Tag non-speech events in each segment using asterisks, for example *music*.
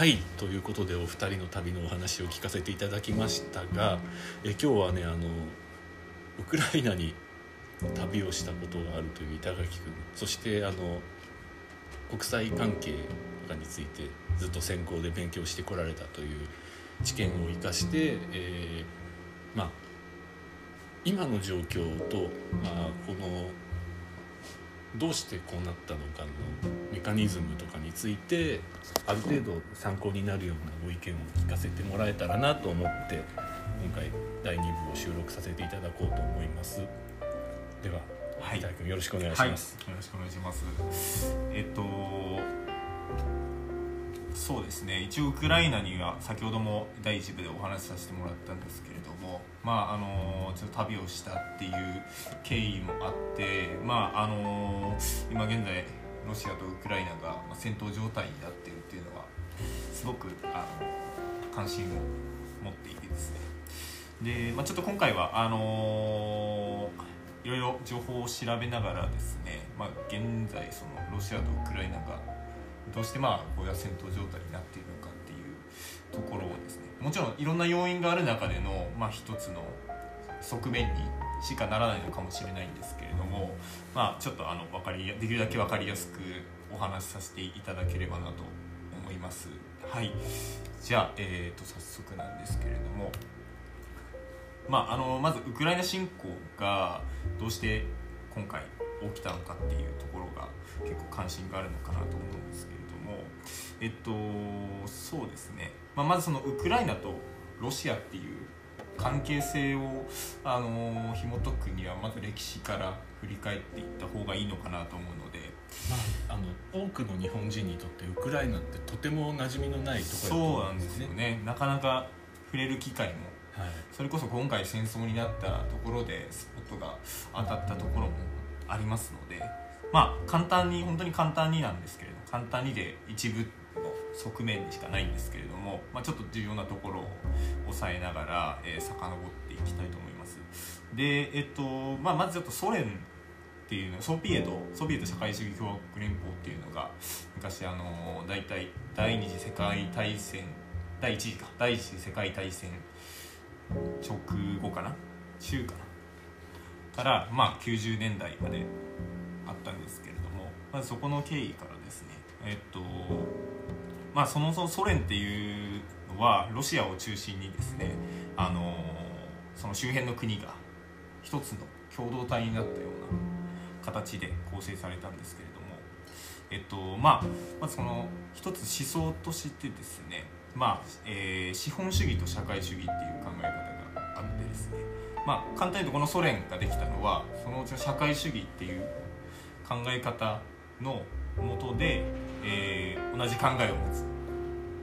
はいということでお二人の旅のお話を聞かせていただきましたがえ今日はねあのウクライナに旅をしたことがあるという板垣君そしてあの国際関係とかについてずっと専攻で勉強してこられたという知見を生かして、えー、まあ今の状況と、まあ、このどうしてこうなったのかのメカニズムとかについてある程度参考になるようなご意見を聞かせてもらえたらなと思って今回第2部を収録させていただこうと思います。では、はい、よろしくお願いします、はい、よろしくお願いします。えっとそうですね。一応ウクライナには先ほども第一部でお話しさせてもらったんですけれどもまああのちょっと旅をしたっていう経緯もあってまああの今現在ロシアとウクライナが戦闘状態になっているっていうのはすごくあの関心を持っていてですね。で、まあ、ちょっと今回はあのいろいろ情報を調べながらですね、まあ、現在そのロシアとウクライナがどうしてまあこういう戦闘状態になっているのかっていうところをですねもちろんいろんな要因がある中での、まあ、一つの側面にしかならないのかもしれないんですけれども、まあ、ちょっとあの分かりできるだけ分かりやすくお話しさせていただければなと思います。はい。じゃあ、えーと、早速なんですけれども、まあ、あのまずウクライナ侵攻がどうして今回起きたのかっていうところが結構関心があるのかなと思うんですけどえっとそうですね、まあ、まずそのウクライナとロシアっていう関係性を、あの紐解くにはまず歴史から振り返っていった方がいいのかなと思うので、まあ、あの多くの日本人にとってウクライナってとても馴染みのないところそうなんですよね。なかなか触れる機会も、はい、それこそ今回戦争になったところでスポットが当たったところもありますので。まあ簡単に本当に簡単になんですけれど簡単にで一部の側面にしかないんですけれども、まあ、ちょっと重要なところを押さえながら、えー、遡っていきたいと思います。で、えっとまあ、まずちょっとソ連っていうのソビエトソビエト社会主義共和国連邦っていうのが昔あの大体第二次世界大戦第一次か第一次世界大戦直後かな？中かな？から、まあ、90年代まであったんですけれどもまずそこの経緯からですね。えっとまあそもそもソ連っていうのはロシアを中心にですねあのその周辺の国が一つの共同体になったような形で構成されたんですけれどもえっとまあまずその一つ思想としてですねまあ、えー、資本主義と社会主義っていう考え方があってですねまあ簡単に言うとこのソ連ができたのはそのうちの社会主義っていう考え方のもとで、えー、同じ考えを持つ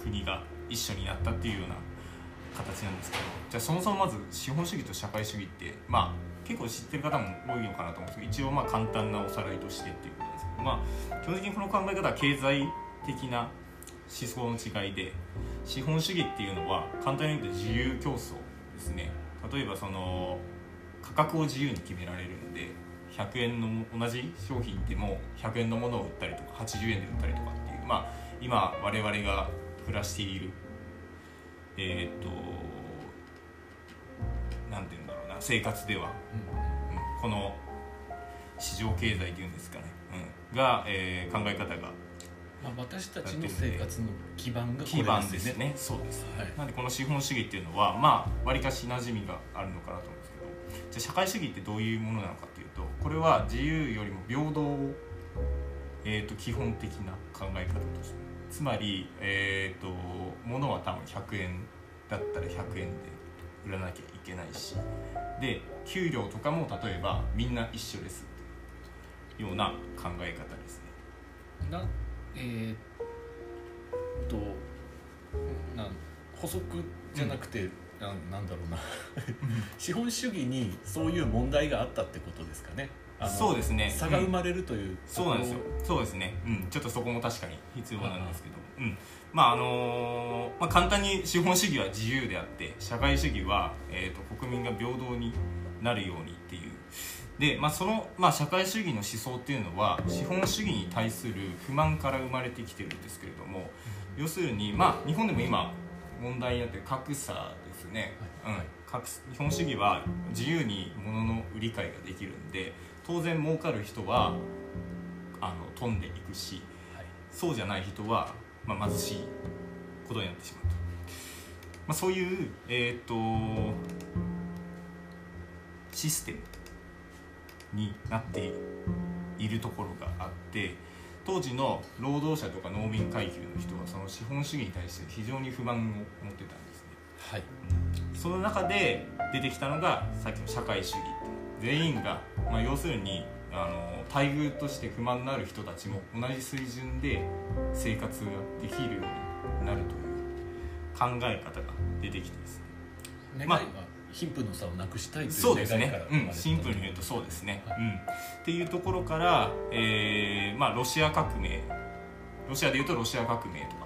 国が一緒になったっていうような形なんですけどじゃあそもそもまず資本主義と社会主義ってまあ結構知ってる方も多いのかなと思うんですけど一応まあ簡単なおさらいとしてっていうことなんですけどまあ基本的にこの考え方は経済的な思想の違いで資本主義っていうのは簡単に言うと自由競争ですね。例えばその価格を自由に決められるので100円の同じ商品でも100円のものを売ったりとか80円で売ったりとかっていうまあ今我々が暮らしているえー、っとなんて言うんだろうな生活では、うん、この市場経済っていうんですかね、うん、が、えー、考え方がまあ、私たちの生活の基盤が基盤ですね。そうです、はい、なんでこの資本主義っていうのはまあわりかし馴染みがあるのかなと思うんですゃあ社会主義ってどういうものなのかっていうとこれは自由よりも平等を、えーと、基本的な考え方としてつまり、えーと、物は多分100円だったら100円で売らなきゃいけないしで給料とかも例えばみんな一緒ですうような考え方ですね。なえー、っとなん補足じゃなくて、うんななんだろうな。*laughs* 資本主義にそういう問題があったってことですかね。そうですね。差が生まれるという、うん、そうなんですよ。そうですね、うん、ちょっとそこも確かに必要なんですけど、うん、まああのー、まあ、簡単に資本主義は自由であって社会主義は、えーと、国民が平等になるようにっていう。で、まあ、その、まあ、社会主義の思想っていうのは資本主義に対する不満から生まれてきてるんですけれども、要するに、まあ、日本でも今問題になってる格差ね、はい、うん、格日本主義は自由に物の売り買いができるんで当然儲かる人はあの飛んでいくし、はい、そうじゃない人は、まあ、貧しいことになってしまうと、まあ、そういう、えーと、システムになっているところがあって当時の労働者とか農民階級の人はその資本主義に対して非常に不満を持ってたんですね。はい、その中で出てきたのがさっきの社会主義全員が、まあ、要するにあの待遇として不満のある人たちも同じ水準で生活ができるようになるという考え方が出てきてですね。まあ貧富の差をなくしたいという願いから、ね、うん、シンプルに言うとそうですね、はい、うん、っていうところから、えーまあ、ロシア革命。ロシアでいうとロシア革命とか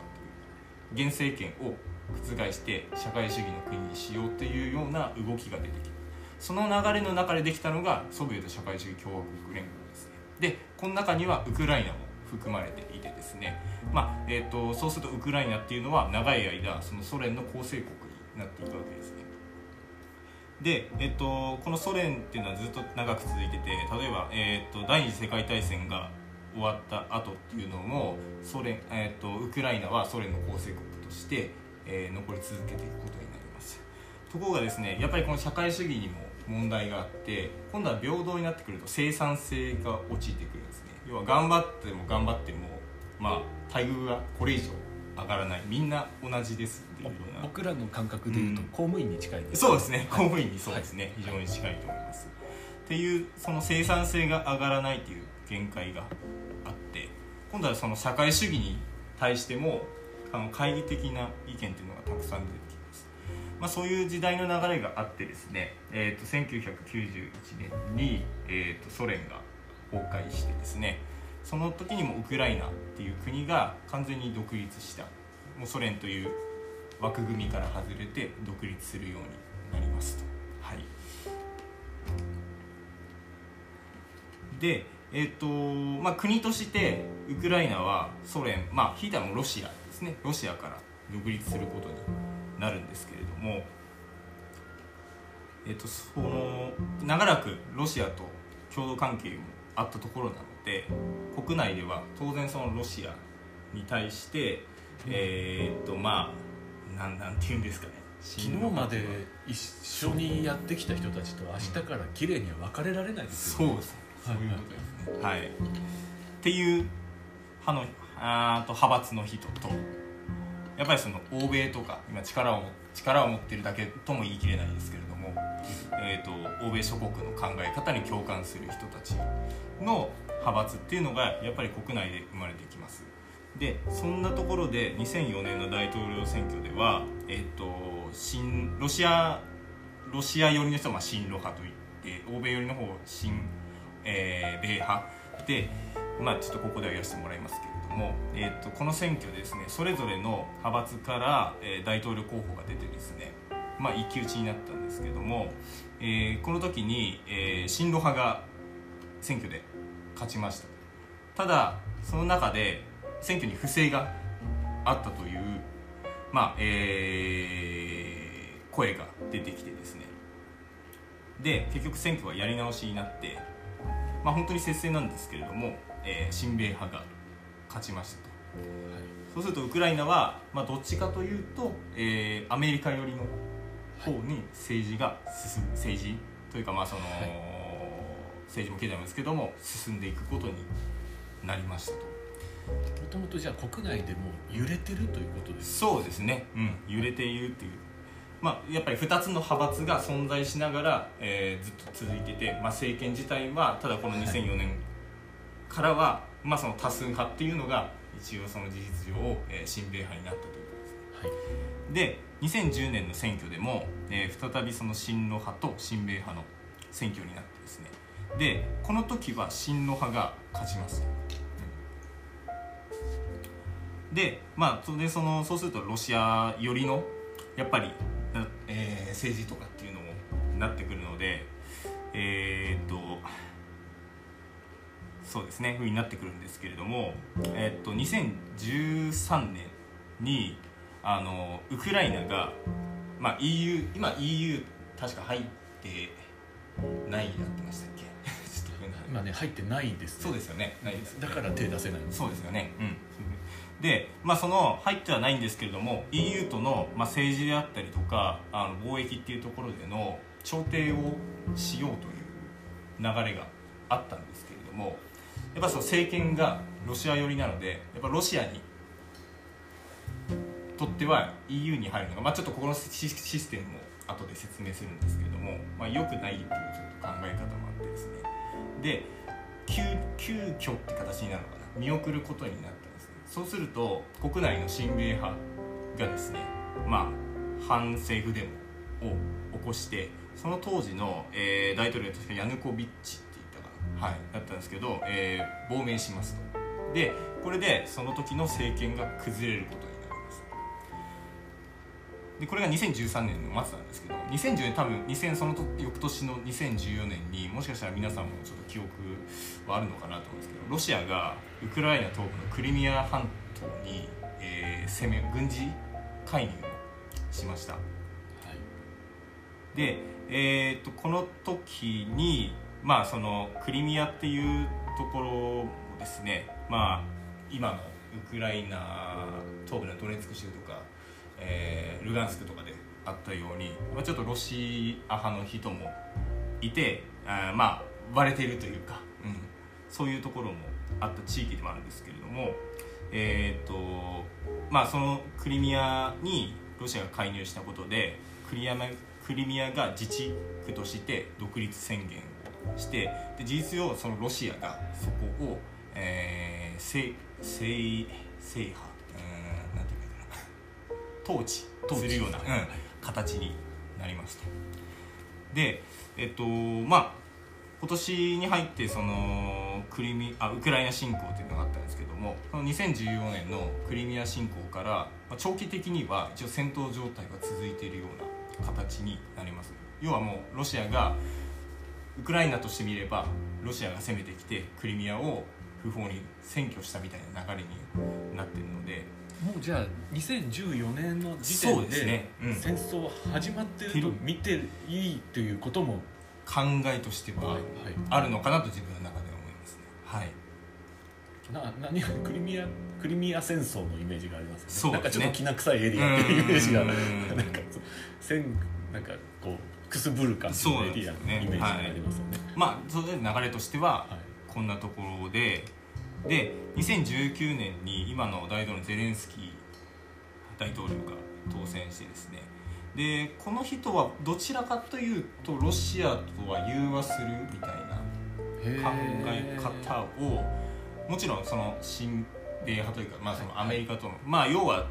っていう。現政権を覆して社会主義の国にしようっていうような動きが出てきた。その流れの中でできたのがソビエト社会主義共和国連合ですね。でこの中にはウクライナも含まれていてですね、まあえーと、そうするとウクライナっていうのは長い間そのソ連の構成国になっていくわけですね。で、えっと、このソ連っていうのはずっと長く続いてて例えば、えっと、第二次世界大戦が終わった後っていうのもソ連、えっと、ウクライナはソ連の構成国として、えー、残り続けていくことになります。ところがですねやっぱりこの社会主義にも問題があって今度は平等になってくると生産性が落ちてくるんですね。要は頑張っても頑張ってもまあ待遇がこれ以上上がらない。みんな同じですっていうような。僕らの感覚でいうと、公務員に近いです、そうですね。公務員にそうですね、はい、非常に近いと思います、っていうその生産性が上がらないという限界があって今度はその社会主義に対してもあの懐疑的な意見っていうのがたくさん出てきます、まあ、そういう時代の流れがあってですね、えーと、1991年に、えーとソ連が崩壊してですねその時にもウクライナっていう国が完全に独立した。もうソ連という枠組みから外れて独立するようになりますと。はい、で、えーとまあ、国としてウクライナはソ連まあひいたもロシアですねロシアから独立することになるんですけれども、えーと、その長らくロシアと共同関係もあったところなので国内では当然そのロシアに対してえー、っとまあなんなんていうんですかね昨日まで一緒にやってきた人たちと明日から綺麗には別れられないですよね、そうですそういうことですねはい、っていう派のあと派閥の人とやっぱりその欧米とか今力を力を持ってるだけとも言い切れないですけれども、えーと欧米諸国の考え方に共感する人たちの派閥っていうのがやっぱり国内で生まれてきます。でそんなところで2004年の大統領選挙では、えーと、新ロシアロシア寄りの人は親ロ派といって欧米寄りの方親、えー、米派で、まあ、ちょっとここでは言わせてもらいますけれども、えーと、この選挙ですねそれぞれの派閥から、えー、大統領候補が出てですね、まあ、一騎打ちになったんですけども、えー、この時に、えー、親ロ派が選挙で勝ちました。ただその中で選挙に不正があったという、まあえー、声が出てきてですね。で結局選挙はやり直しになって、まあ、本当に接戦なんですけれども、えー、親米派が勝ちましたと、はい、そうするとウクライナは、まあ、どっちかというと、えー、アメリカ寄りの方に政治が進む政治というかまあその、はい。政治も経済もですけども進んでいくことになりましたと。もともとじゃあ国内でも揺れてるということですか？そうですね、うん、揺れているっていう。まあ、やっぱり2つの派閥が存在しながら、えー、ずっと続いてて、まあ、政権自体はただこの2004年からは、はい、まあ、その多数派っていうのが一応その事実上、えー、親米派になったということです、はい、で2010年の選挙でも、えー、再びその親ロ派と親米派の選挙になってですね。でこの時は親ロ派が勝ちます、うん、でまあそれそのそうするとロシア寄りのやっぱり、えー、政治とかっていうのもなってくるのでえー、っとそうですねふうになってくるんですけれども、えー、っと2013年にあのウクライナが、まあ、EU 今 EU 確か入ってないやってましたっけ？*laughs* 今ね入ってないんです、ね、そうですよね。ないですだから手出せない。そうですよね。うん。*laughs* で、まあ、その入ってはないんですけれども EU との、まあ、政治であったりとかあの貿易っていうところでの調停をしようという流れがあったんですけれどもやっぱその政権がロシア寄りなのでやっぱロシアにとっては EU に入るのが、まあ、ちょっとここのシステムも後で説明するんですけれども、まあ、良くないっていうちょっと考え方もあってですね。で急急遽って形になるのかな。見送ることになったんですね。そうすると国内の親米派がですねまあ反政府デモを起こしてその当時の、えー、大統領確かヤヌコビッチ、はい、だったんですけど、えー、亡命しますと。でこれでその時の政権が崩れることになります。でこれが2013年の末なんですけど2010年多分2000その翌年の2014年にもしかしたら皆さんもちょっと記憶はあるのかなと思うんですけどロシアがウクライナ東部のクリミア半島に、えー、攻め軍事介入をしました、はい、で、えーと、この時にまあそのクリミアっていうところもですねまあ今のウクライナ東部のドネツク州とか、えー、ルガンスクとかであったように、まあ、ちょっとロシア派の人もいてあまあ割れているというか、うん、そういうところもあった地域でもあるんですけれども、えーとまあ、そのクリミアにロシアが介入したことでクリアクリミアが自治区として独立宣言してで事実上そのロシアがそこを、えー、制制制覇うんなんていうかな。統治するような、うん、形になりますと。でえっとまあ今年に入ってそのクリミあウクライナ侵攻というのがあったんですけどもその2014年のクリミア侵攻から、まあ、長期的には一応戦闘状態が続いているような形になります。要はもうロシアがウクライナとしてみればロシアが攻めてきてクリミアを不法に占拠したみたいな流れになってるので。もうじゃあ2014年の時点で、ね。うん、戦争始まってると見ていいということも？考えとしてはあるのかなと自分の中で思いますね。はい。な何クリミアクリミア戦争のイメージがありますね。そうなんかちょっときな臭いエリアっていうイメージが。なんか戦なんかこうくすぶる感じのエリアのイメージがありますよね、はい、まあそれで流れとしてはこんなところで、で2019年に今の大統領ゼレンスキー大統領が当選してですね。でこの人はどちらかというとロシアとは融和するみたいな考え方をもちろんその親米派というか、まあ、そのアメリカとの、まあ要は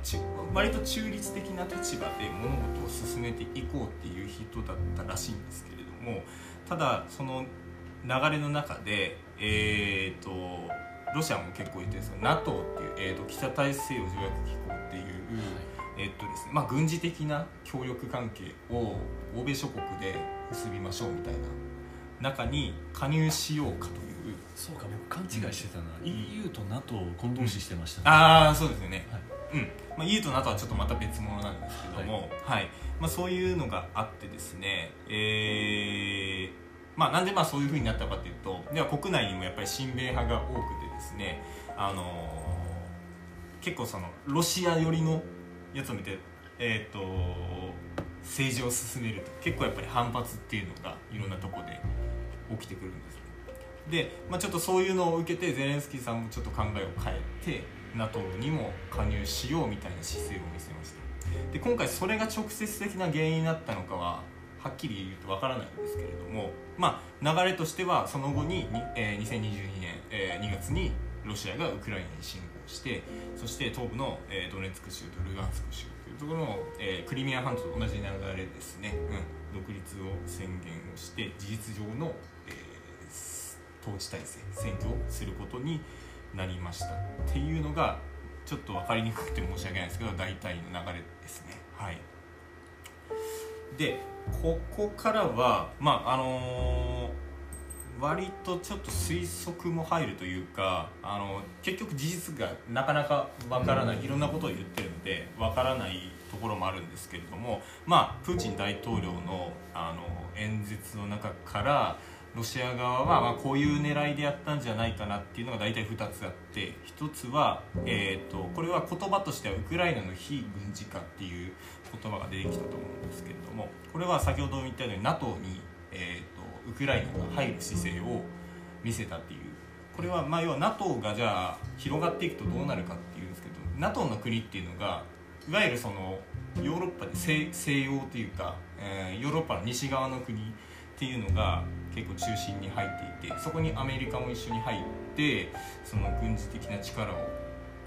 割と中立的な立場で物事を進めていこうっていう人だったらしいんですけれどもただその流れの中でえっ、ー、とロシアも結構言ってるんですよ。NATO っていう、えーと、北大西洋条約機構っていう、えっとですねまあ、軍事的な協力関係を欧米諸国で結びましょうみたいな中に加入しようかというそうか僕勘違いしてたな、うん、EU と NATO を混同視してました、ね、ああそうですよね、はい。うん。まあ、EU と NATO はちょっとまた別物なんですけども、はい、はい、まあ、そういうのがあってですねえー、まあ、なんでまあそういうふうになったかというとでは国内にもやっぱり親米派が多くてですね、あのー、結構そのロシア寄りのやつを見て、えーと、政治を進めると結構やっぱり反発っていうのがいろんなとこで起きてくるんですねで、まあ、ちょっとそういうのを受けてゼレンスキーさんもちょっと考えを変えて NATO にも加入しようみたいな姿勢を見せました。で今回それが直接的な原因になったのかははっきり言うとわからないんですけれども、まあ、流れとしてはその後にに、えー、2022年、えー、2月にロシアがウクライナに侵攻してそして東部の、えー、ドネツク州とルガンスク州というところの、えー、クリミア半島と同じ流れですね、うん、独立を宣言をして事実上の、統治体制選挙をすることになりました。っていうのがちょっと分かりにくくて申し訳ないですけど大体の流れですね。はい。でここからはまああのー、割とちょっと推測も入るというかあの結局事実がなかなかわからない、いろんなことを言ってるのでわからないところもあるんですけれども、まあ、プーチン大統領のあの演説の中からロシア側はまあこういう狙いでやったんじゃないかなっていうのが大体2つあって1つは、えーと、これは言葉としてはウクライナの非軍事化っていう言葉が出てきたと思うんですけれどもこれは先ほど言ったように NATO に、えーと、ウクライナが入る姿勢を見せたっていうこれはまあ要は NATO がじゃあ広がっていくとどうなるかっていうんですけど NATO の国っていうのがいわゆるそのヨーロッパで西西洋というか、えー、ヨーロッパの西側の国っていうのが結構中心に入っていてそこにアメリカも一緒に入ってその軍事的な力を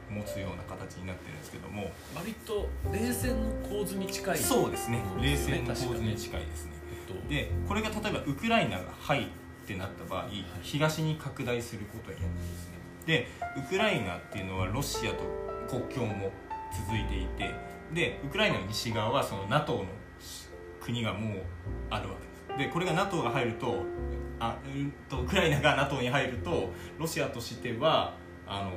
持つような形になってるんですけども割と冷戦の構図に近いそうですね。冷戦の構図に近いですね、えっと、でこれが例えばウクライナが「はい」ってなった場合東に拡大することになるんですね。でウクライナっていうのはロシアと国境も続いていてでウクライナの西側はその NATO の国がもうあるわけでこれが NATO が入るとあうんとウクライナが NATO に入るとロシアとしてはあの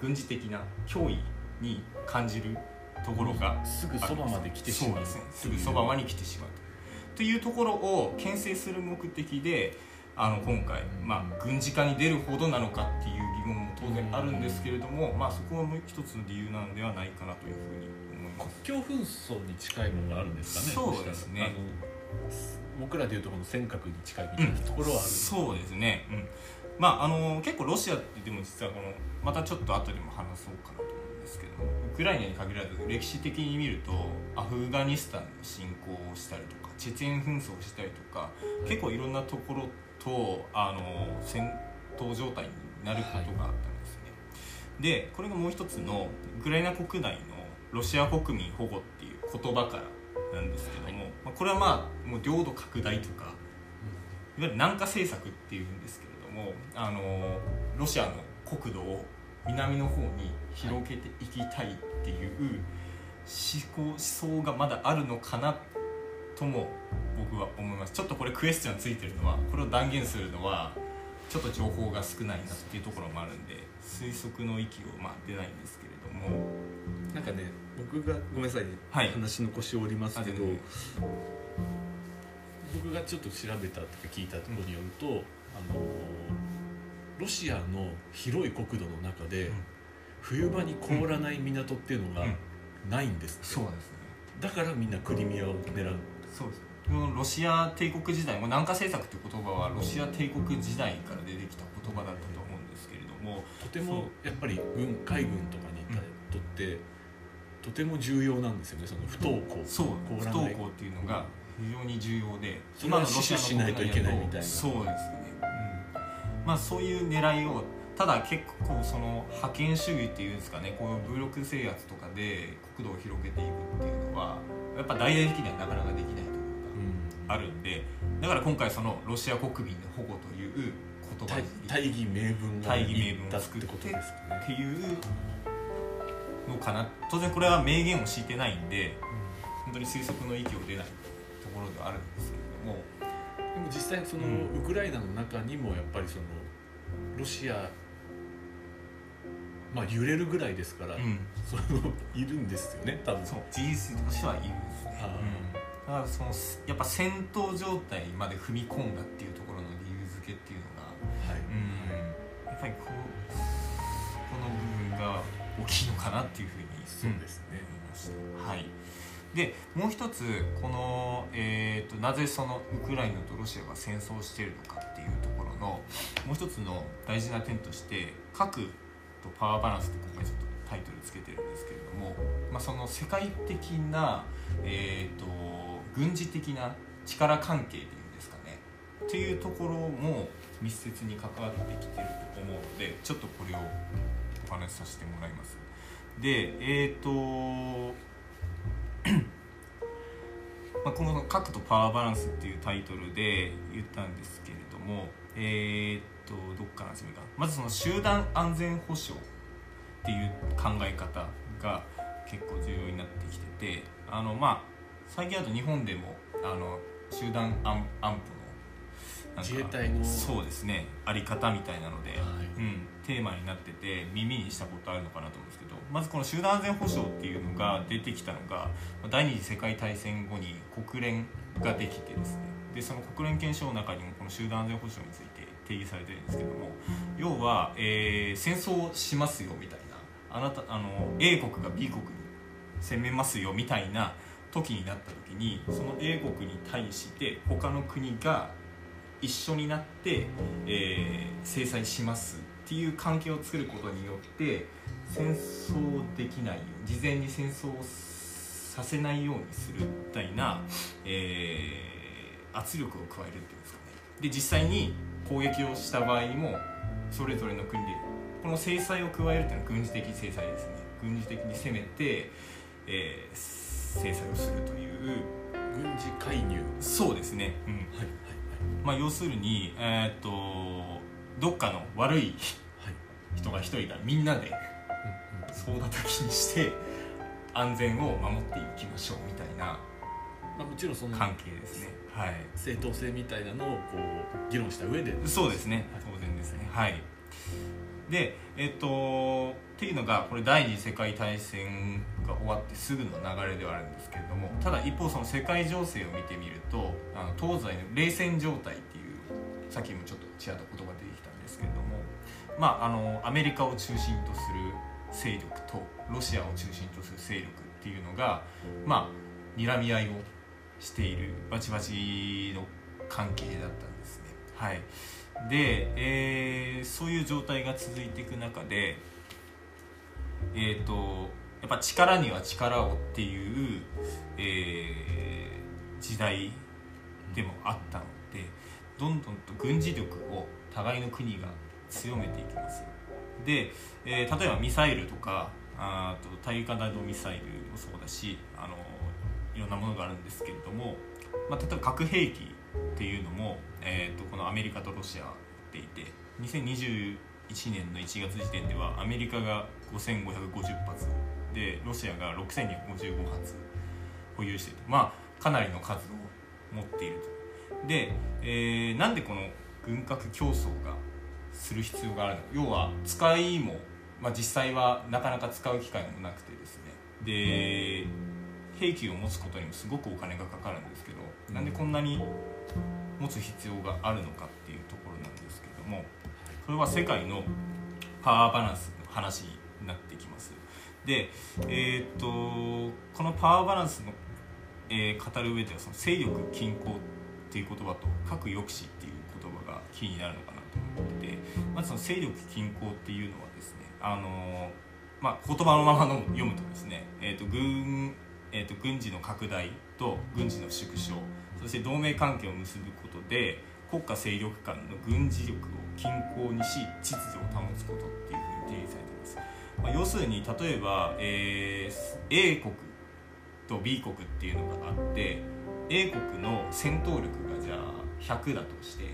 軍事的な脅威に感じるところがすぐそばまで来てしまう。す,、ね、すぐそばまに来てしまう。というところを牽制する目的であの今回、まあ、軍事化に出るほどなのかっていう疑問も当然あるんですけれども、まあ、そこはもう一つの理由なのではないかなというふうに思います。国境紛争に近いものがあるんですかねそうですね僕らでいうとこの尖閣に近いみたいなところはある、うん、そうですね、うん。まあ、あの結構ロシアってでも実はこのまたちょっと後でも話そうかなと思うんですけどウクライナに限らず歴史的に見るとアフガニスタンの侵攻をしたりとかチェチェン紛争をしたりとか結構いろんなところとあの戦闘状態になることがあったんですね、はい、でこれがもう一つのウクライナ国内のロシア国民保護っていう言葉からなんですけども、はい、まあ、これはまあもう領土拡大とかいわゆる南下政策っていうんですけれどもあのロシアの国土を南の方に広げていきたいっていう思考思想がまだあるのかなとも僕は思います。ちょっとこれクエスチョンついてるのはこれを断言するのはちょっと情報が少ないなっていうところもあるんで推測の域をまあ出ないんですけれども。なんかね僕がごめんなさいね、はい、話の腰を折りますけど、僕がちょっと調べたとか聞いたところによると、うん、あのロシアの広い国土の中で、うん、冬場に凍らない港っていうのがないんです、そうですね。だからみんなクリミアを狙う。そうです。ロシア帝国時代も南下政策っていう言葉はロシア帝国時代から出てきた言葉だったと思うん。ですけれどもとてもやっぱり軍海軍とかにとって、とても重要なんですよねその不登校そう不登校っていうのが非常に重要で今のロシアしないといけないみたいな。そうですね、うん、まあそういう狙いをただ結構その覇権主義っていうんですかねこういう武力制圧とかで国土を広げていくっていうのはやっぱ大々的にはなかなかできないところがあるんで、だから今回そのロシア国民の保護という言葉大義名分大義名分を作ってっていうのかな。当然これは明言を敷いてないんで、本当に推測の域を出ないところではあるんですけれども。でも実際その、ウクライナの中にもやっぱりそのロシアまあ揺れるぐらいですから、うん、そのいるんですよね多分。そう事実としてはいるんですね、うん、だからそのやっぱ戦闘状態まで踏み込んだっていうとこ大きいのかなっていうふうにそうですね、はい。でもう一つこの、えーと、なぜそのウクライナとロシアが戦争しているのかっていうところのもう一つの大事な点として核とパワーバランスって今回ちょっとタイトルつけてるんですけれども、まあ、その世界的な、えーと、軍事的な力関係っていうんですかねっていうところも密接に関わってきてると思うのでちょっとこれをお話しさせてもらいます。でえっ、ー、とまあ、この「核とパワーバランス」っていうタイトルで言ったんですけれどもえー、っとどっから始めかまずその集団安全保障っていう考え方が結構重要になってきててあのまあ最近だと日本でもあの集団安安保の自衛隊のそうですねあり方みたいなので、はい。うん、テーマになってて耳にしたことあるのかなと思うんですけどまずこの集団安全保障っていうのが出てきたのが第二次世界大戦後に国連ができてですね。でその国連憲章の中にもこの集団安全保障について定義されてるんですけども要は、えー戦争をしますよみたいなあなたあの A 国が B 国に攻めますよみたいな時になった時にその A 国に対して他の国が一緒になって、えー制裁しますっていう関係を作ることによって戦争できないよう事前に戦争をさせないようにするみたいな、えー圧力を加えるっていうんですかね。で実際に攻撃をした場合にもそれぞれの国でこの制裁を加えるっていうのは軍事的制裁ですね。軍事的に攻めて、えー制裁をするという。軍事介入。そうですね、うん。はいはい。まあ、要するに、えーっとどっかの悪いはい人が一人がみんなで総叩きにして安全を守っていきましょうみたいなまあ、もちろんその関係ですね。はい。正当性みたいなのをこう議論した上で。そうですね。はい当然ですね。はい。でえっとっていうのがこれ第二次世界大戦が終わってすぐの流れではあるんですけれどもただ一方その世界情勢を見てみるとあの東西の冷戦状態っていうさっきもちょっとちらっと言葉でまああのアメリカを中心とする勢力とロシアを中心とする勢力っていうのがまあ睨み合いをしているバチバチの関係だったんですね。はい。で、えーそういう状態が続いていく中でえっ、とやっぱ力には力をっていう、えー時代でもあったのでどんどんと軍事力を互いの国が強めていきます。で、えー例えばミサイルとかあと大陸間弾道ミサイルもそうだしあのいろんなものがあるんですけれども、まあ、例えば核兵器っていうのも、えー、とこのアメリカとロシアっていて2021年の1月時点ではアメリカが5550発でロシアが6255発保有してるまあかなりの数を持っていると。で、えーなんでこの軍拡競争がする必要があるの。要は使いも、まあ、実際はなかなか使う機会もなくてですね。で兵器を持つことにもすごくお金がかかるんですけどなんでこんなに持つ必要があるのかっていうところなんですけどもそれは世界のパワーバランスの話になってきます。でえーっとこのパワーバランスの、えー語る上ではその勢力均衡っていう言葉と核抑止っていう言葉がキーになるのかな。っててまずその勢力均衡っていうのはですねあのまあ、言葉のままの読むとですね、えーと軍えー、と軍事の拡大と軍事の縮小そして同盟関係を結ぶことで国家勢力間の軍事力を均衡にし秩序を保つことっていうふうに定義されています、まあ、要するに例えば、えー A 国と B 国っていうのがあって A 国の戦闘力がじゃあ100だとして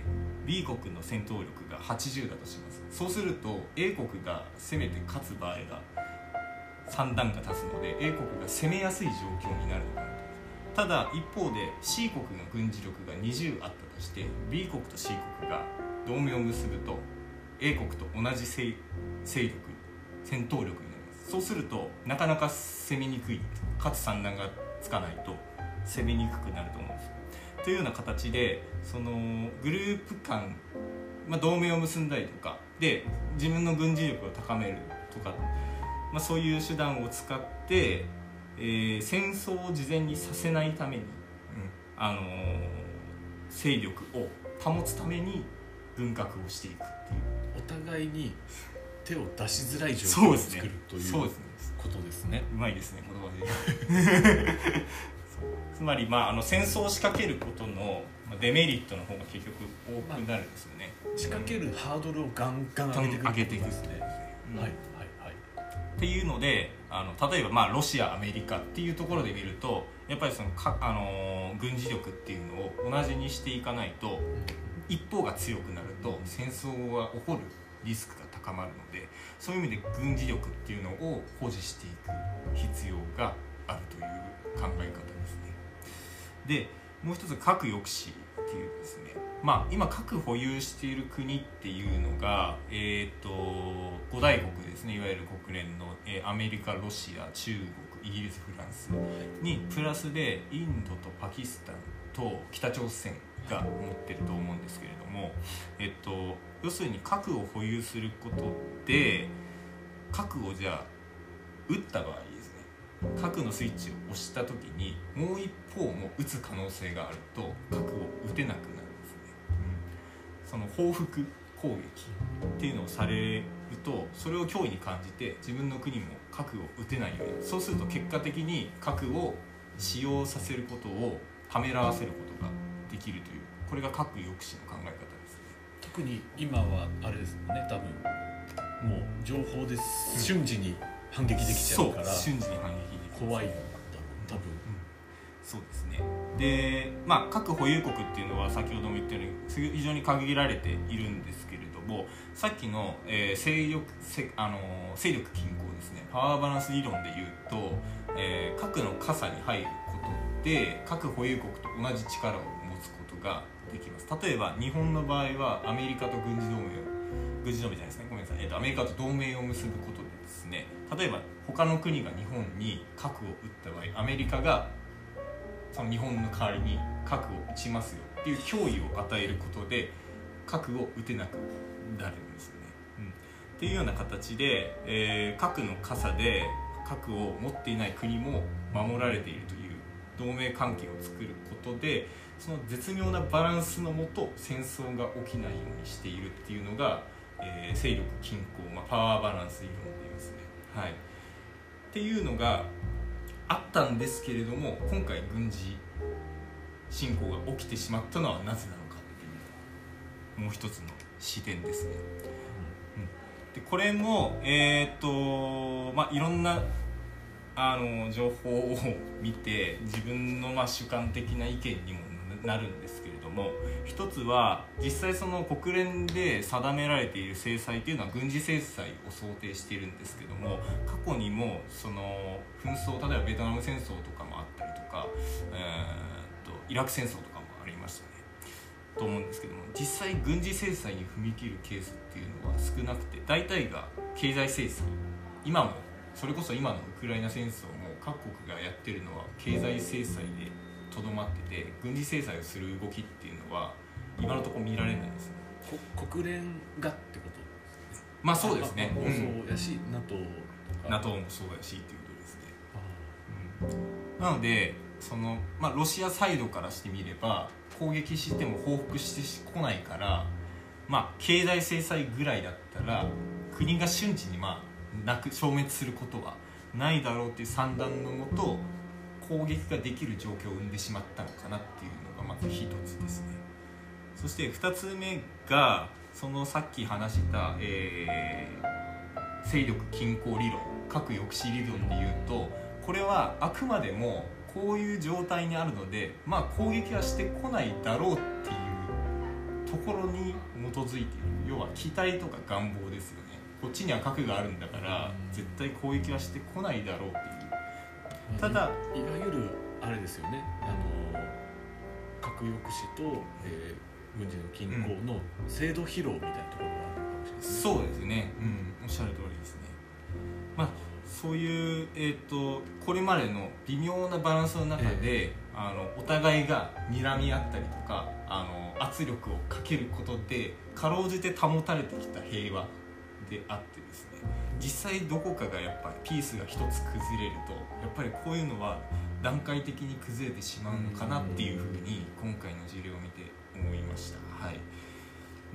B 国の戦闘力が80だとします。そうすると A 国が攻めて勝つ場合が3段が立つので A 国が攻めやすい状況になるのかなと。ただ一方で C 国の軍事力が20あったとして B 国と C 国が同盟を結ぶと A 国と同じ勢勢力戦闘力になります。そうするとなかなか攻めにくい。かつ三段がつかないと攻めにくくなると思うんです。というような形でそのグループ間、まあ、同盟を結んだりとかで自分の軍事力を高めるとか、まあ、そういう手段を使って、えー戦争を事前にさせないために、あのー勢力を保つために軍拡をしていくっていう。お互いに手を出しづらい状況を作るというそうですね。ことですね。うまいですね言葉で *laughs* つまり、まあ、あの戦争を仕掛けることのまあデメリットの方が結局多くなるんですよね、仕掛けるハードルをガンガン上げていく上げていくですね、うん。はい。はいはいっていうのであの例えばまあロシアアメリカっていうところで見るとやっぱりそのか、あのー軍事力っていうのを同じにしていかないと一方が強くなると戦争が起こるリスクが高まるのでそういう意味で軍事力っていうのを保持していく必要があるという考え方ですね。で、もう一つ核抑止っていうですねまあ今核保有している国っていうのがえ、ー、と五大国ですねいわゆる国連の、えー、アメリカロシア中国イギリスフランスにプラスでインドとパキスタンと北朝鮮が持ってると思うんですけれども、えっと、要するに核を保有することで核をじゃあ撃った場合核のスイッチを押した時にもう一方も撃つ可能性があると核を撃てなくなるんですね、うん、その報復攻撃っていうのをされるとそれを脅威に感じて自分の国も核を撃てないように。そうすると結果的に核を使用させることをためらわせることができるというこれが核抑止の考え方ですね。特に今はあれですもんね多分。もう情報で瞬時に反撃できちゃうから、瞬時に反撃でき怖いんだ多分、うん、そうですね。でまあ核保有国っていうのは先ほども言ったように非常に限られているんですけれどもさっきの、えー、勢力せあの勢力均衡ですね。パワーバランス理論でいうと、えー、核の傘に入るで核保有国と同じ力を持つことができます。例えば日本の場合はアメリカと軍事同盟を軍事同盟じゃないですね。ごめんなさい、えーと、アメリカと同盟を結ぶこと例えば他の国が日本に核を撃った場合アメリカがその日本の代わりに核を撃ちますよっていう脅威を与えることで核を撃てなくなるんですよね。うん、っていうような形で、えー、核の傘で核を持っていない国も守られているという同盟関係を作ることでその絶妙なバランスのもと戦争が起きないようにしているっていうのが、えー、勢力均衡、まあ、パワーバランス理論で言いますね。はい、っていうのがあったんですけれども今回軍事侵攻が起きてしまったのはなぜなのかっていうもう一つの視点ですね。うん、でこれも、えーとまあ、いろんなあの情報を見て自分のまあ主観的な意見にもなるんですも一つは実際その国連で定められている制裁というのは軍事制裁を想定しているんですけども過去にもその紛争例えばベトナム戦争とかもあったりとか、えー、とイラク戦争とかもありましたね。と思うんですけども実際軍事制裁に踏み切るケースっていうのは少なくて大体が経済制裁。今もそれこそ今のウクライナ戦争も各国がやってるのは経済制裁でとどまってて軍事制裁をする動きっていうのは今のところ見られないですね。国連がってことまあそうですね。もそうやし、うん、NATO とか。NATO もそうやしっていうことですね、うん、なのでその、まあ、ロシアサイドからしてみれば攻撃しても報復してこないからまあ経済制裁ぐらいだったら国が瞬時にまあなく消滅することはないだろうっていう算段のもと攻撃ができる状況を生んでしまったのかなっていうのがまず一つですね。そして2つ目がそのさっき話した、えー、勢力均衡理論核抑止理論でいうとこれはあくまでもこういう状態にあるのでまあ攻撃はしてこないだろうっていうところに基づいている。要は期待とか願望ですよね。こっちには核があるんだから絶対攻撃はしてこないだろうっていうただいわゆるあれですよね。あの核抑止と、えー、軍事の均衡の制度疲労みたいなところがあるかもしれないですね、そうですね、うん、おっしゃる通りですね。まあそういう、えーと、これまでの微妙なバランスの中で、えー、あのお互いが睨み合ったりとかあの圧力をかけることでかろうじて保たれてきた平和であってですね実際どこかがやっぱりピースが一つ崩れるとやっぱりこういうのは段階的に崩れてしまうのかなっていうふうに今回の事例を見て思いました。はい、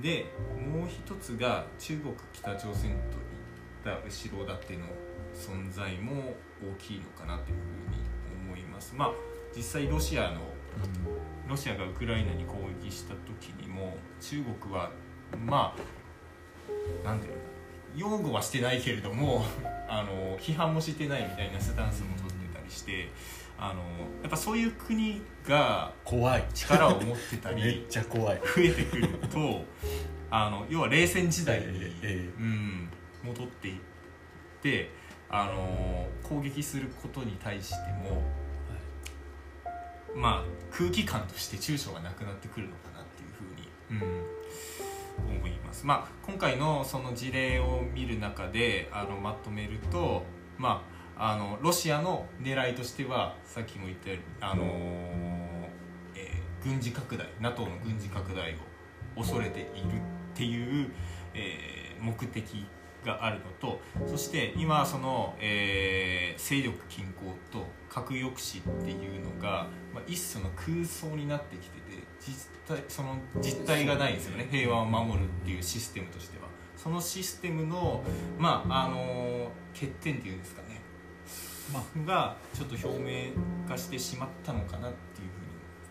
でもう一つが中国北朝鮮といった後ろ盾の存在も大きいのかなというふうに思います。まあ実際ロシアのロシアがウクライナに攻撃した時にも中国はまあなんていうの擁護はしてないけれども *laughs* あの批判もしてないみたいなスタンスも取ってたりしてあのやっぱそういう国が怖い。力を持ってたり *laughs* めっちゃ怖い。増えてくるとあの要は冷戦時代に、えー、うん、戻っていってあの攻撃することに対しても、まあ空気感として抽象がなくなってくるのかなっていうふうに、うん、まあ今回のその事例を見る中であのまとめるとまああのロシアの狙いとしてはさっきも言ったようにあのえー軍事拡大 NATO の軍事拡大を恐れているっていう、えー目的があるのとそして今その、えー勢力均衡と核抑止っていうのが、まあ、一種の空想になってきて実態その実態がないんですよね。平和を守るっていうシステムとしては。そのシステムのまああの欠点っていうんですかね、まあ、がちょっと表明化してしまったのかなっていう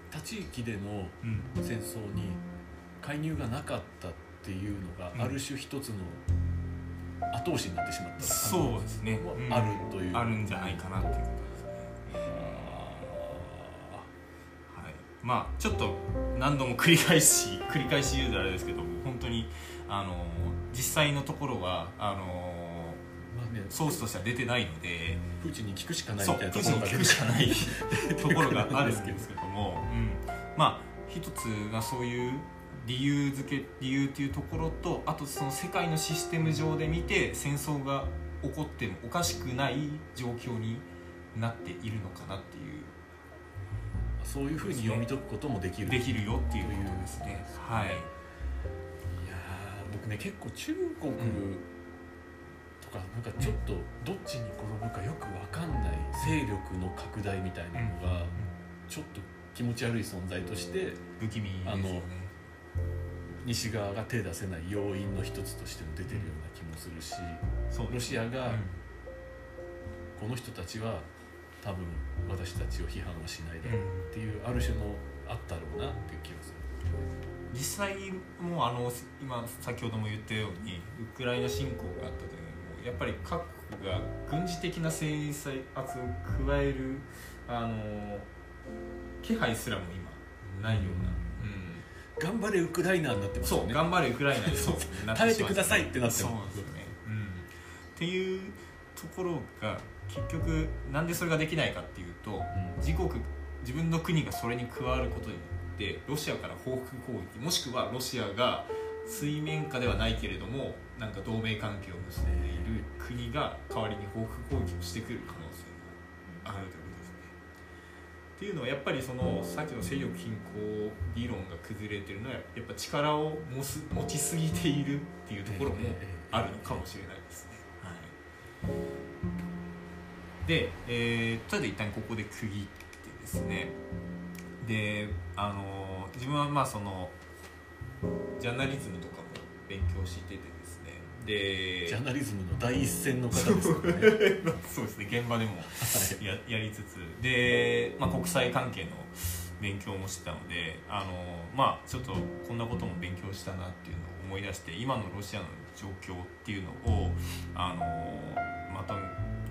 他地域でのふうに、うん、戦争に介入がなかったっていうのが、うん。ある種一つの後押しになってしまったそうですね、うん。あるという。あるんじゃないかなっていうまあちょっと何度も繰り返し *laughs* 繰り返し言うとあれですけど本当にあの実際のところはあのソースとしては出てないのでプーチンに聞くしかないみたいなプーチンに聞くしかない *laughs* ところがあるんですけども、うん、まあ一つがそういう理由付け理由っていうところとあとその世界のシステム上で見て戦争が起こってもおかしくない状況になっているのかなっていうそういうふうに読み解くこともできるできるよっていうことですね。はい。いやー僕ね結構中国とかなんかちょっとどっちに転ぶかよくわかんない勢力の拡大みたいなのがちょっと気持ち悪い存在として不気味ですよね。西側が手出せない要因の一つとしても出てるような気もするしロシアがうん。この人たちは多分私たちを批判はしないだろうっていうある種のあったろうなっていう気がする。実際もうあの今先ほども言ったようにウクライナ侵攻があったというのもやっぱり各国が軍事的な制裁圧を加えるあの気配すらも今ないような、頑張れウクライナになってますよね。そう頑張れウクライナでそう。なって耐えしてくださいってなってそうますですよね、うん、っていうところが結局なんでそれができないかっていうと自国自分の国がそれに加わることによってロシアから報復攻撃もしくはロシアが水面下ではないけれどもなんか同盟関係を結んでいる国が代わりに報復攻撃をしてくる可能性があるということですね。っていうのはやっぱりそのさっきの勢力均衡理論が崩れてるのはやっぱ力を持す持ちすぎているっていうところもあるのかもしれないですね。はい、で、えー、とりあえず一旦ここで区切ってですね。であの自分はまあそのジャーナリズムとかも勉強しててですね。でジャーナリズムの第一線の方ですからね。*laughs* そうですね。現場でもややりつつ。で、まあ、国際関係の勉強もしてたのであのまあちょっとこんなことも勉強したなっていうのを思い出して今のロシアの状況っていうのをあのまた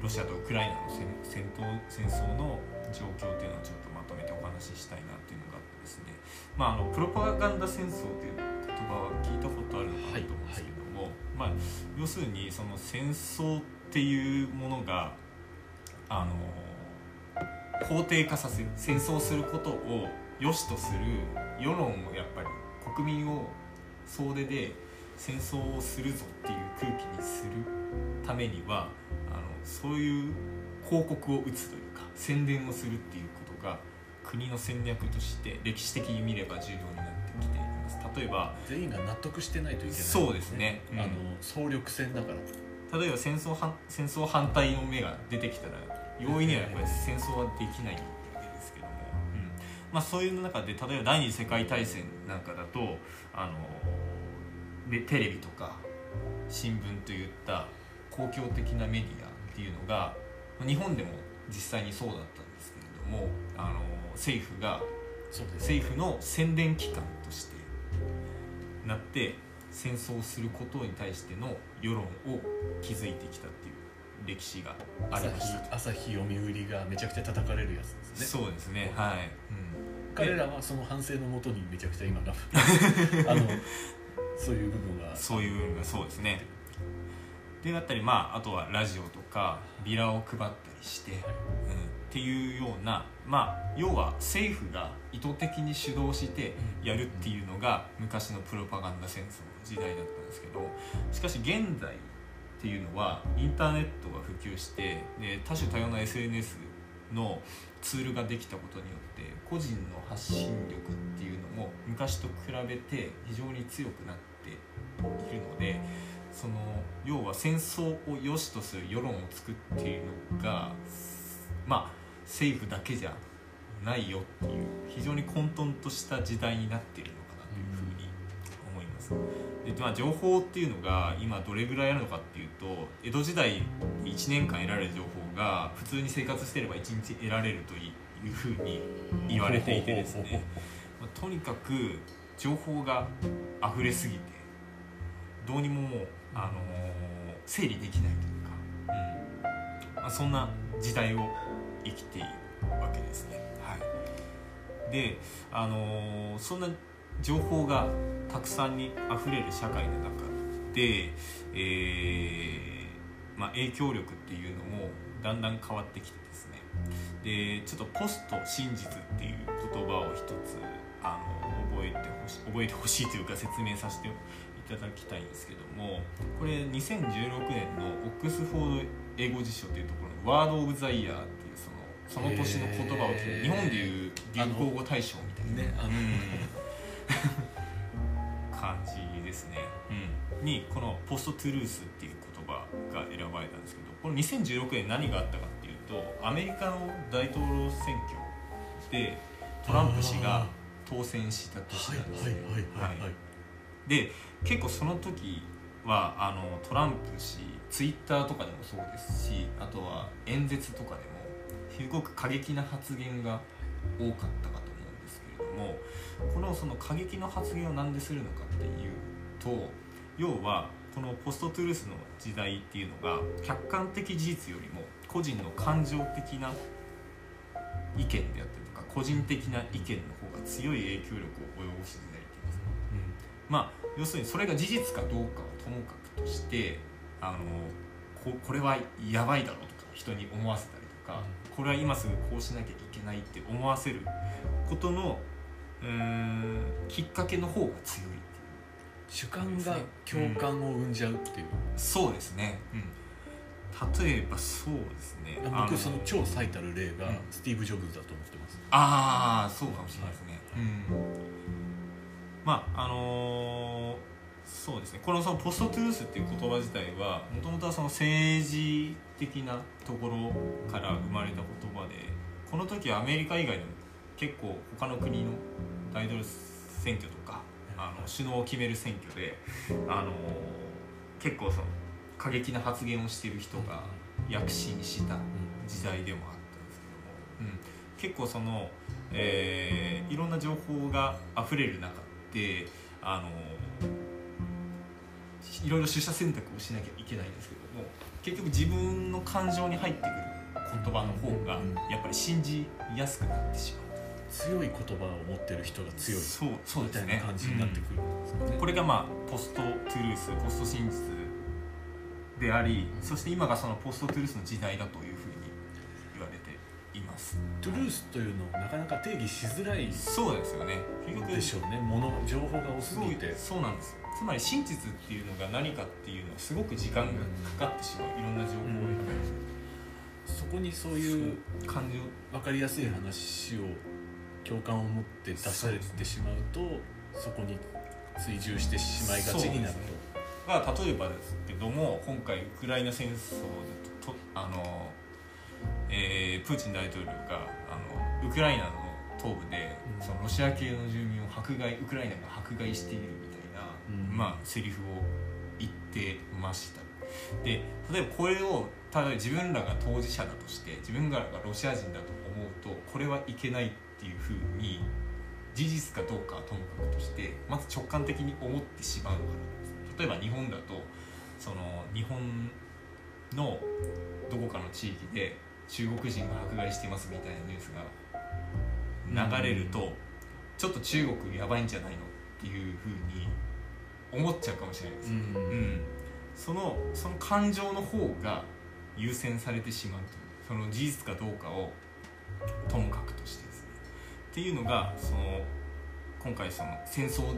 ロシアとウクライナの戦闘戦争の状況っていうのをちょっとまとめてお話ししたいなっていうのがあってですね、まあ、あのプロパガンダ戦争っていう言葉は聞いたことあるのかなと思うんですけども、まあ、要するにその戦争っていうものがあの肯定化させる戦争することを良しとする世論をやっぱり国民を総出で戦争をするぞっていう空気にするためにはそういう広告を打つというか宣伝をするっていうことが国の戦略として歴史的に見れば重要になってきています。例えば全員が納得してないといけない、そうですね。うん。あの総力戦だから。例えば戦争反戦争反対の目が出てきたら容易にはやっぱり戦争はできないわけですけども、うん。まあ、そういう中で例えば第二次世界大戦なんかだとあのでテレビとか新聞といった公共的なメディアっていうのがまあ日本でも実際にそうだったんですけれどもあの政府がそうです政府の宣伝機関としてなって戦争をすることに対しての世論を築いてきたっていう歴史がありました。朝日読売がめちゃくちゃ叩かれるやつですね。そうですねはい、彼らはその反省のもとにめちゃくちゃ今が *laughs* あのそういう部分が。そういう部分がそうですね。っであったりまああとはラジオとかビラを配ったりして、うん、っていうようなまあ要は政府が意図的に主導してやるっていうのが昔のプロパガンダ戦争の時代だったんですけどしかし現在っていうのはインターネットが普及してで多種多様な SNS のツールができたことによって個人の発信力っていうのも昔と比べて非常に強くなっているのでその要は戦争を良しとする世論を作っているのがまあ政府だけじゃないよっていう非常に混沌とした時代になっているのかなというふうに思います。でまあ、情報っていうのが今どれぐらいあるのかっていうと江戸時代1年間得られる情報が普通に生活してれば1日得られるというふうに言われていてですね、*laughs* まあ、とにかく情報が溢れすぎてどうにももう、あの、整理できないというか、うん。まあ、そんな時代を生きているわけですね。はい、で、あの、そんな情報がたくさんにあふれる社会の中で、えーまあ、影響力っていうのもだんだん変わってきてですね。でちょっとポスト真実っていう言葉を一つあの覚えてほし覚えてほしいというか説明させてただきたいんですけどもこれ2016年のオックスフォード英語辞書というところのワード・オブ・ザ・イヤーっていうそのその年の言葉を日本でいう流行語大賞みたいな、ねあの感じですね、うん、にこの「ポスト・トゥルース」っていう言葉が選ばれたんですけどこの2016年何があったかっていうとアメリカの大統領選挙でトランプ氏が当選した年なんですね。で結構その時はあのトランプ氏ツイッターとかでもそうですしあとは演説とかでもすごく過激な発言が多かったかと思うんですけれどもこのその過激な発言を何でするのかっていうと要はこのポストトゥルースの時代っていうのが客観的事実よりも個人の感情的な意見であったりとか個人的な意見の方が強い影響力を及ぼす時代まあ要するにそれが事実かどうかはともかくとしてあのここれはやばいだろうとか人に思わせたりとか、うん、これは今すぐこうしなきゃいけないって思わせることのうんきっかけの方が強い主観が共感を生んじゃうっていう、うん、そうですね、うん。例えばそうですね。僕その超最たる例がスティーブ・ジョブズだと思ってます、ああそうかもしれないですね、はい、うん、まああのー、そうですね。このそのポストトゥースっていう言葉自体はもともとはその政治的なところから生まれた言葉でこの時アメリカ以外でも結構他の国の大統領選挙とかあの首脳を決める選挙であの結構その過激な発言をしている人が躍進した時代でもあったんですけども、うん、結構その、えー、いろんな情報が溢れる中であのいろいろ取捨選択をしなきゃいけないんですけども結局自分の感情に入ってくる言葉の方がやっぱり信じやすくなってしまう。強い言葉を持ってる人が強い。そうそうみたいな感じになってくるんですね、これがまあポストトゥルースポスト真実でありそして今がそのポストトゥルースの時代だというトゥルースというのをなかなか定義しづらいそうですよね。結局でしょうね。もの情報が多すぎて。そうなんですつまり真実っていうのが何かっていうのはすごく時間がかかってしまう。いろん。な情報を、うん、そこにそういう感情分かりやすい話を共感を持って出されてしまうとそこに追従してしまいがちになると。まあ、例えばですけども今回ウクライナ戦争でとあの、えー、プーチン大統領があのウクライナの東部で、うん、そのロシア系の住民を迫害ウクライナが迫害しているみたいな、うん、まあセリフを言ってました。で例えばこれをただ自分らが当事者だとして自分らがロシア人だと思うとこれはいけないっていうふうに事実かどうかはともかくとしてまず直感的に思ってしまうのかな例えば日本だとその日本のどこかの地域で中国人が迫害してますみたいなニュースが流れると、うん、ちょっと中国やばいんじゃないのっていうふうに思っちゃうかもしれないです、うん、うん、そのその感情の方が優先されてしまうというその事実かどうかをともかくとしてですね。っていうのがその今回その戦争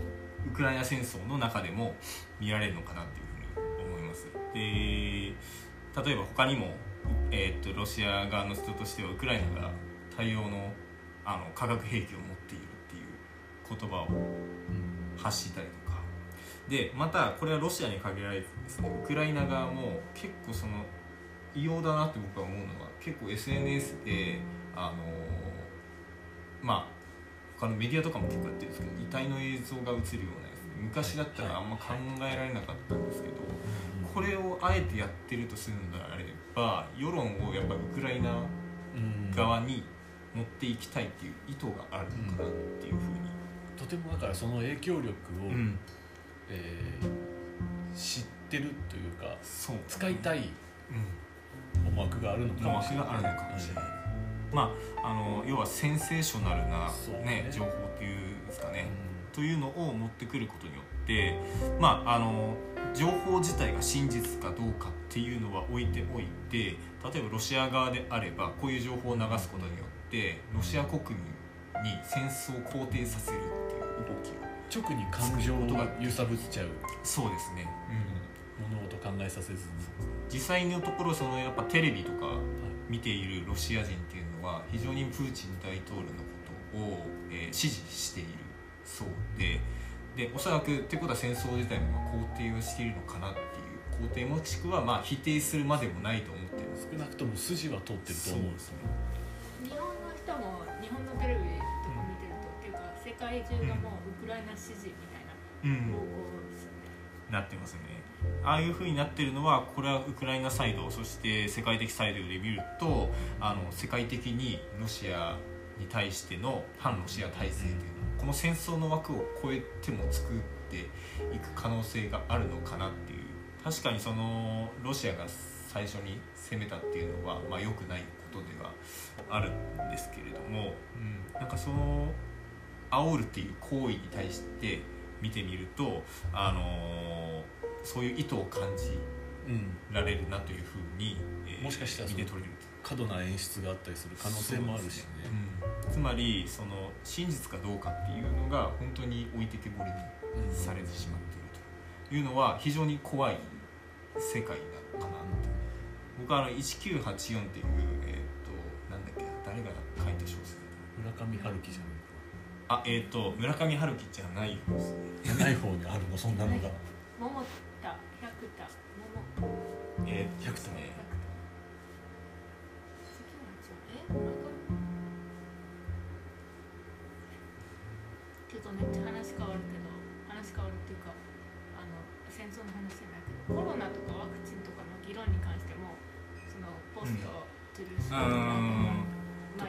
ウクライナ戦争の中でも見られるのかなっていうふうに思います。で例えば他にも、えー、っとロシア側の人としてはウクライナが大量のあの化学兵器を持っているっていう言葉を発したりとか。でまたこれはロシアに限られてですねウクライナ側も結構その異様だなって僕は思うのは結構 SNS であのまあ他のメディアとかも結構やってるんですけど遺体の映像が映るようなですね昔だったらあんま考えられなかったんですけど、これをあえてやってるとするのであれば世論をやっぱウクライナ側に持っていきたいっていう意図があるのかなっていうふうに、とてもだからその影響力を、うん、えー、知ってるというか使いたい思惑があるのかもしれない。思惑があるのかもしれない。まあ、あの要はセンセーショナルなね、ね情報っていうんですかね、うん、というのを持ってくることによって、まあ、あの情報自体が真実かどうかっていうのは置いておいて例えばロシア側であればこういう情報を流すことによってロシア国民に戦争を肯定させるっていう動きを直に感情が揺さぶっちゃう。そうですね、うん、物事考えさせずに。実際のところそのやっぱテレビとか見ているロシア人っていうのは非常にプーチン大統領のことを、えー、支持しているそうででおそらくってことは戦争自体も肯定をしているのかなって肯定もしくはまあ否定するまでもないと思ってる少なくとも筋は通ってると思うんですよ日本の人も日本のテレビとか見てると、うん、っていうか世界中がもうウクライナ支持みたいな方向ですよね、うん、なってますねああいうふうになってるのはこれはウクライナサイドそして世界的サイドで見るとあの世界的にロシアに対しての反ロシア体制というのこの戦争の枠を超えても作っていく可能性があるのかなっていう確かにそのロシアが最初に攻めたっていうのは、まあ、良くないことではあるんですけれども、うん、なんかその煽るっていう行為に対して見てみるとあのーそういう意図を感じられるなというふうに、えー、もしかしたら見て取れる過度な演出があったりする可能性もあるしね、うん、つまりその真実かどうかっていうのが本当に置いてけぼりにされてしまっていうのは非常に怖い世界なのかなと僕はあの1984っていう、えーと、なんだっけ誰が書いた小説村上春樹じゃないあえっ、ー、と村上春樹じゃない方ですね。ない方にあるのそんなのが。桃えー、100とね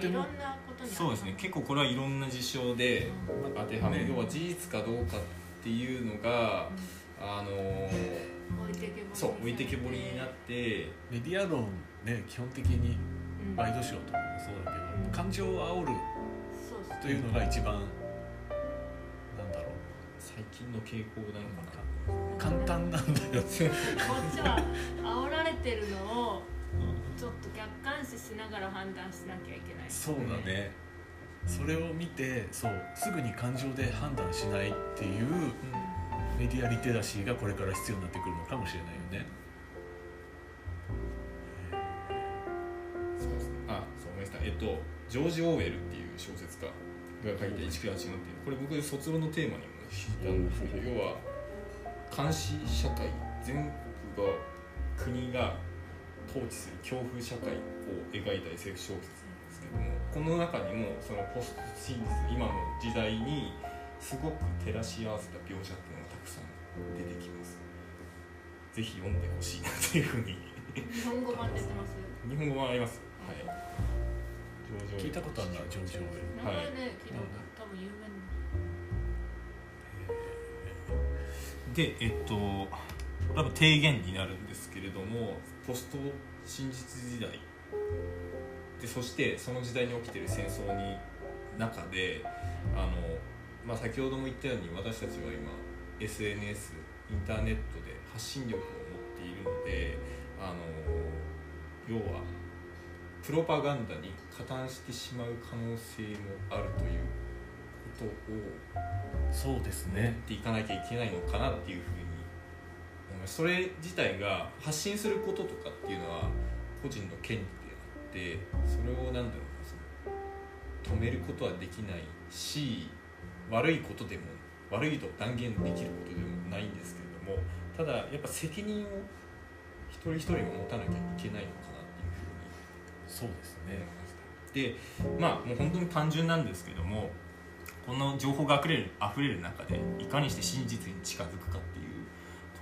まあ、いろんなことにそうですね。結構これはいろんな事象で当てはめ、要は事実かどうかっていうのが、あのーそう置いてけぼりになって。メディア論ね基本的にワイドショーとかもそうだけど、うん、感情を煽るというのが一番なんだろう。最近の傾向なのかな。簡単なんだよ *laughs* こっちは煽られてるのをちょっと客観視しながら判断しなきゃいけない、ね、そうだね。それを見てそうすぐに感情で判断しないっていう、うんメディアリテラシーがこれから必要になってくるのかもしれないよね。あそう思いました。えっとジョージ・オーウェルっていう小説家が書いた1984っていう。これ僕卒論のテーマにも引いたんですけど要は監視社会全国が国が統治する恐怖社会を描いた SF 小説なんですけどもこの中にもそのポスト真実今の時代にすごく照らし合わせた描写っていうのがたくさん出てきます。ぜひ読んでほしいなというふうに。日本語版出てます。日本語版あります。はい。聞いたことあるなジョージ・オー名前ね、聞いたこと多分有名でえっと多分提言になるんですけれどもポスト真実時代。でそしてその時代に起きてる戦争に中であのまあ、先ほども言ったように私たちは今 SNS インターネットで発信力を持ってい要はプロパガンダに加担してしまう可能性もあるということをそうです持っていかなきゃいけないのかなっていうふうにそれ自体が発信することとかっていうのは個人の権利であってそれをなんだろうなその止めることはできないし悪いことでも悪いと断言できることでもないんですけれどもただやっぱ責任を一人一人が持たなきゃいけないのかなっていうふうにそうですね。でまあもう本当に単純なんですけどもこの情報があふれる溢れる中でいかにして真実に近づくかっていうと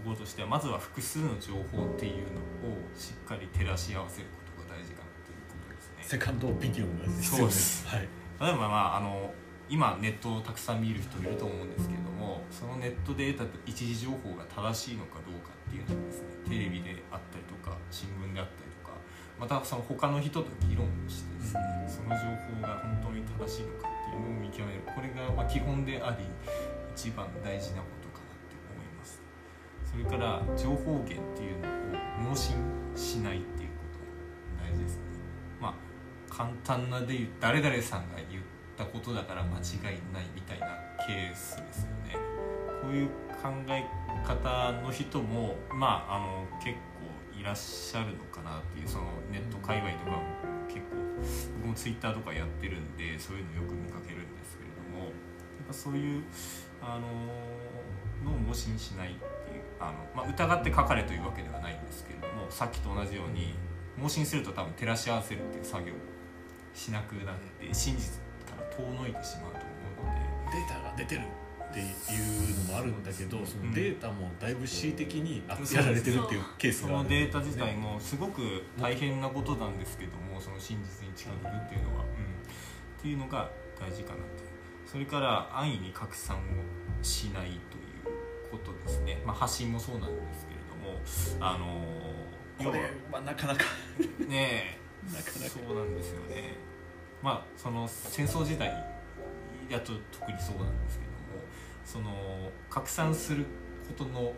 ころとしてはまずは複数の情報っていうのをしっかり照らし合わせることが大事かなということですね。セカンドオピニオンが必要です。はい。例えばまああの今ネットをたくさん見る人いると思うんですけれどもそのネットで得た一時情報が正しいのかどうかっていうのをですねテレビであったりとか新聞であったりとかまたその他の人と議論をしてですねその情報が本当に正しいのかっていうのを見極める。これがまあ基本であり一番大事なことそれから情報源っていうのを盲信しないっていうことも大事ですね。まあ簡単なで言う誰々さんが言ったことだから間違いないみたいなケースですよね。こういう考え方の人もまああの結構いらっしゃるのかなっていうそのネット界隈とかも結構僕もツイッターとかやってるんでそういうのよく見かけるんですけれどもやっぱそういうあののを模 sin しない。あの、まあ、疑って書かれというわけではないんですけれどもさっきと同じように盲信すると多分照らし合わせるっていう作業をしなくなって真実から遠のいてしまうと思うので。データが出てるっていうのもあるんだけどそのデータもだいぶ恣意的にやられてるっていうケースそがある。のデータ自体もすごく大変なことなんですけどもその真実に近づくっていうのは、うん、っていうのが大事かなって。それから安易に拡散をしないということですね、まあ、発信もそうなんですけれどもあのこれはなかなか。ねえなかなか。そうなんですよね。まあその戦争時代だと特にそうなんですけどもその拡散することの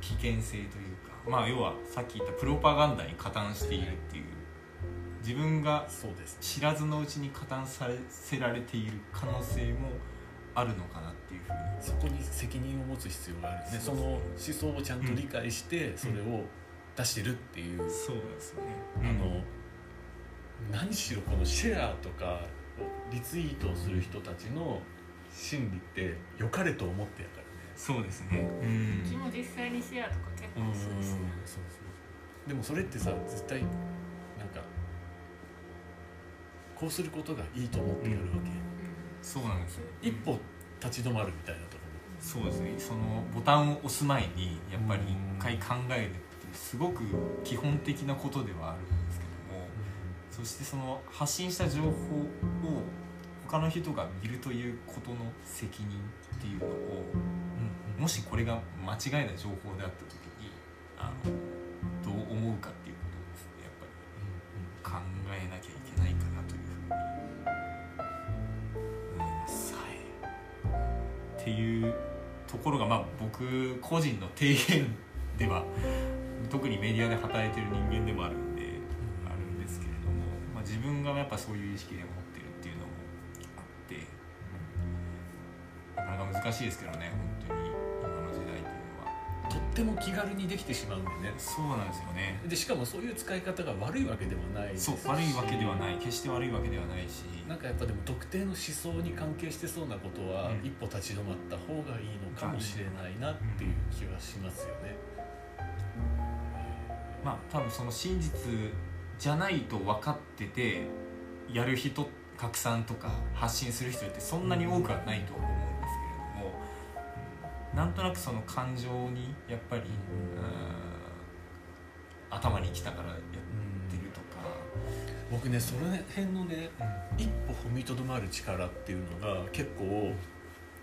危険性というかまあ要はさっき言ったプロパガンダに加担しているっていう自分が知らずのうちに加担させられている可能性もあるのかなっていうふうに。そこに責任を持つ必要があるね。その思想をちゃんと理解してそれを出してるっていう、そうですよね。あの何しろこのシェアとかリツイートをする人たちの心理って良かれと思ってやからね。そうですね。うん。うちも実際にシェアとか結構するしそうそう。でもそれってさ絶対なんかこうすることがいいと思ってやるわけ、そうなんですよ。一歩立ち止まるみたいなとこそうですね。そのボタンを押す前にやっぱり一回考えるってすごく基本的なことではあるんですけどもそしてその発信した情報を他の人が見るということの責任っていうのをもしこれが間違いな情報であった時にあのどう思うかってっていうところがまあ僕個人の提言では特にメディアで働いてる人間でもあるんで、あるんですけれども、まあ、自分がやっぱそういう意識で持ってるっていうのもあって、なかなか難しいですけどねっても気軽にできてしまうんでね。そうなんですよね。でしかもそういう使い方が悪いわけではないそう悪いわけではない。決して悪いわけではないし。なんかやっぱでも特定の思想に関係してそうなことは、うん。一歩立ち止まった方がいいのかもしれないなっていう気はしますよね。まあ多分その真実じゃないと分かっててやる人拡散とか発信する人ってそんなに多くはないと思うなんとなくその感情にやっぱり、うん。頭にきたからやってるとか、僕ねその辺のね一歩踏みとどまる力っていうのが結構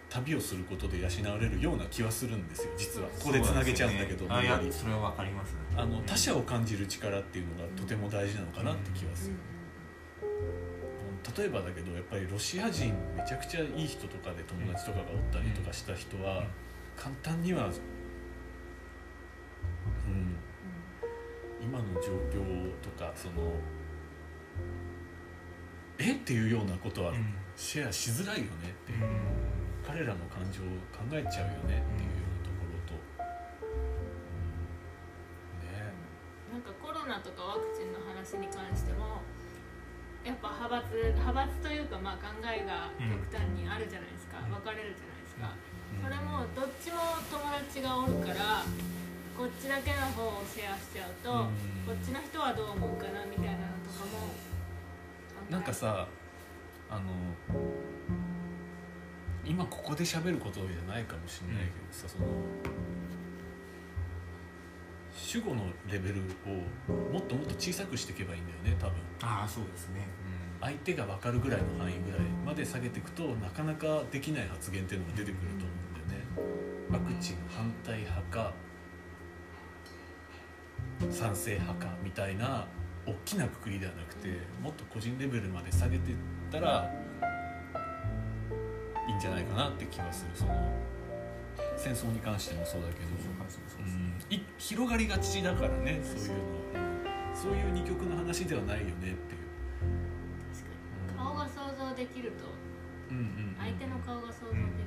旅をすることで養われるような気はするんですよ実は。ここでつなげちゃうんだけどね。やり。やそれは分かります。あの他者を感じる力っていうのがとても大事なのかなって気はする、例えばだけどやっぱりロシア人めちゃくちゃいい人とかで友達とかがおったりとかした人は簡単には、うん、今の状況とかそのえ？っていうようなことはシェアしづらいよねっていう、彼らの感情を考えちゃうよねっていうようなところと、うん、ね。なんかコロナとかワクチンの話に関してもやっぱ派閥派閥というかまあ考えが極端にあるじゃないですか、分かれるじゃないですか、それもどっちも友達がおるからこっちだけの方をシェアしちゃうと、こっちの人はどう思うかなみたいなのとかもなんかさあの今ここで喋ることじゃないかもしれないけどさ、その主語のレベルをもっともっと小さくしていけばいいんだよね多分。ああそうですね、うん、相手が分かるぐらいの範囲ぐらいまで下げていくとなかなかできない発言っていうのが出てくるとワクチン反対派か賛成派かみたいな大きなくくりではなくてもっと個人レベルまで下げていったらいいんじゃないかなって気はする。その戦争に関してもそうだけど、うん、広がりがちだからねそういうの、うん、そういう二極の話ではないよねっていう。確かに。顔が想像できると、うんうん、相手の顔が想像できる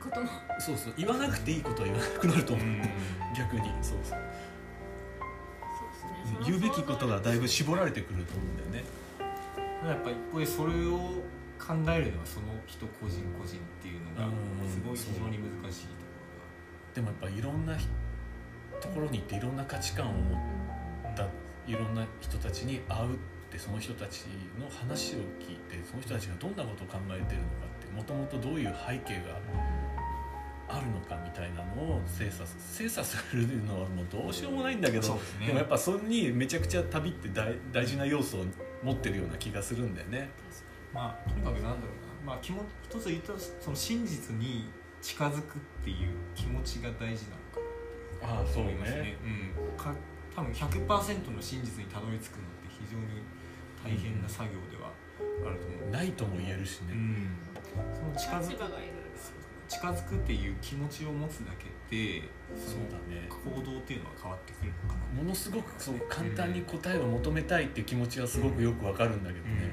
ことも。そうそう。言わなくていいことは言わなくなると思う、逆に。そうそう。言うべきことがだいぶ絞られてくると思うんだよね。やっぱ一方でそれを考えるのはその人個人個人っていうのがすごい非常に難しいところがでもやっぱいろんなところに行っていろんな価値観を持ったいろんな人たちに会うってその人たちの話を聞いてその人たちがどんなことを考えてるのかってもともとどういう背景があるのかみたいなのを精査精査するのはもうどうしようもないんだけどで、ね,、もやっぱそれにめちゃくちゃ旅って大大事な要素を持ってるような気がするんだよね。まあ、とにかくなんだろうな、まあ、気も一つ言ったその真実に近づくっていう気持ちが大事なのかなと思いますね。うん、か多分100%の真実にたどり着くのって非常に大変な作業ではあると思う、うん、ないとも言えるしね、うん、その近づく近づくっていう気持ちを持つだけでそうだね。行動っていうのは変わってくるのかな。ものすごくそう簡単に答えを求めたいっていう気持ちはすごくよくわかるんだけどね、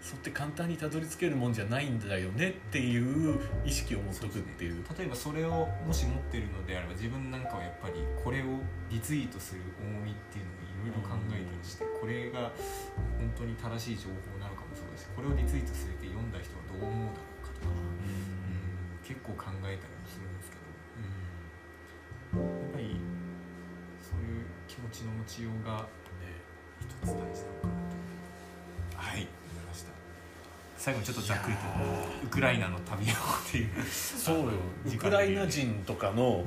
うん、そうって簡単にたどり着けるもんじゃないんだよねっていう意識を持っとくっていう、ね、例えばそれをもし持ってるのであれば自分なんかはやっぱりこれをリツイートする重みっていうのをいろいろ考えたりして、これが本当に正しい情報なのかもそうだしこれをリツイートするって読んだ人はどう思うだろう結構考えたりもするんですけど、うん、やっぱりそういう気持ちの持ちようがね一つ大事なのかなとはい。思いました。最後にちょっとざっくりとウクライナの旅をっていう。そうよ。ウクライナ人とかの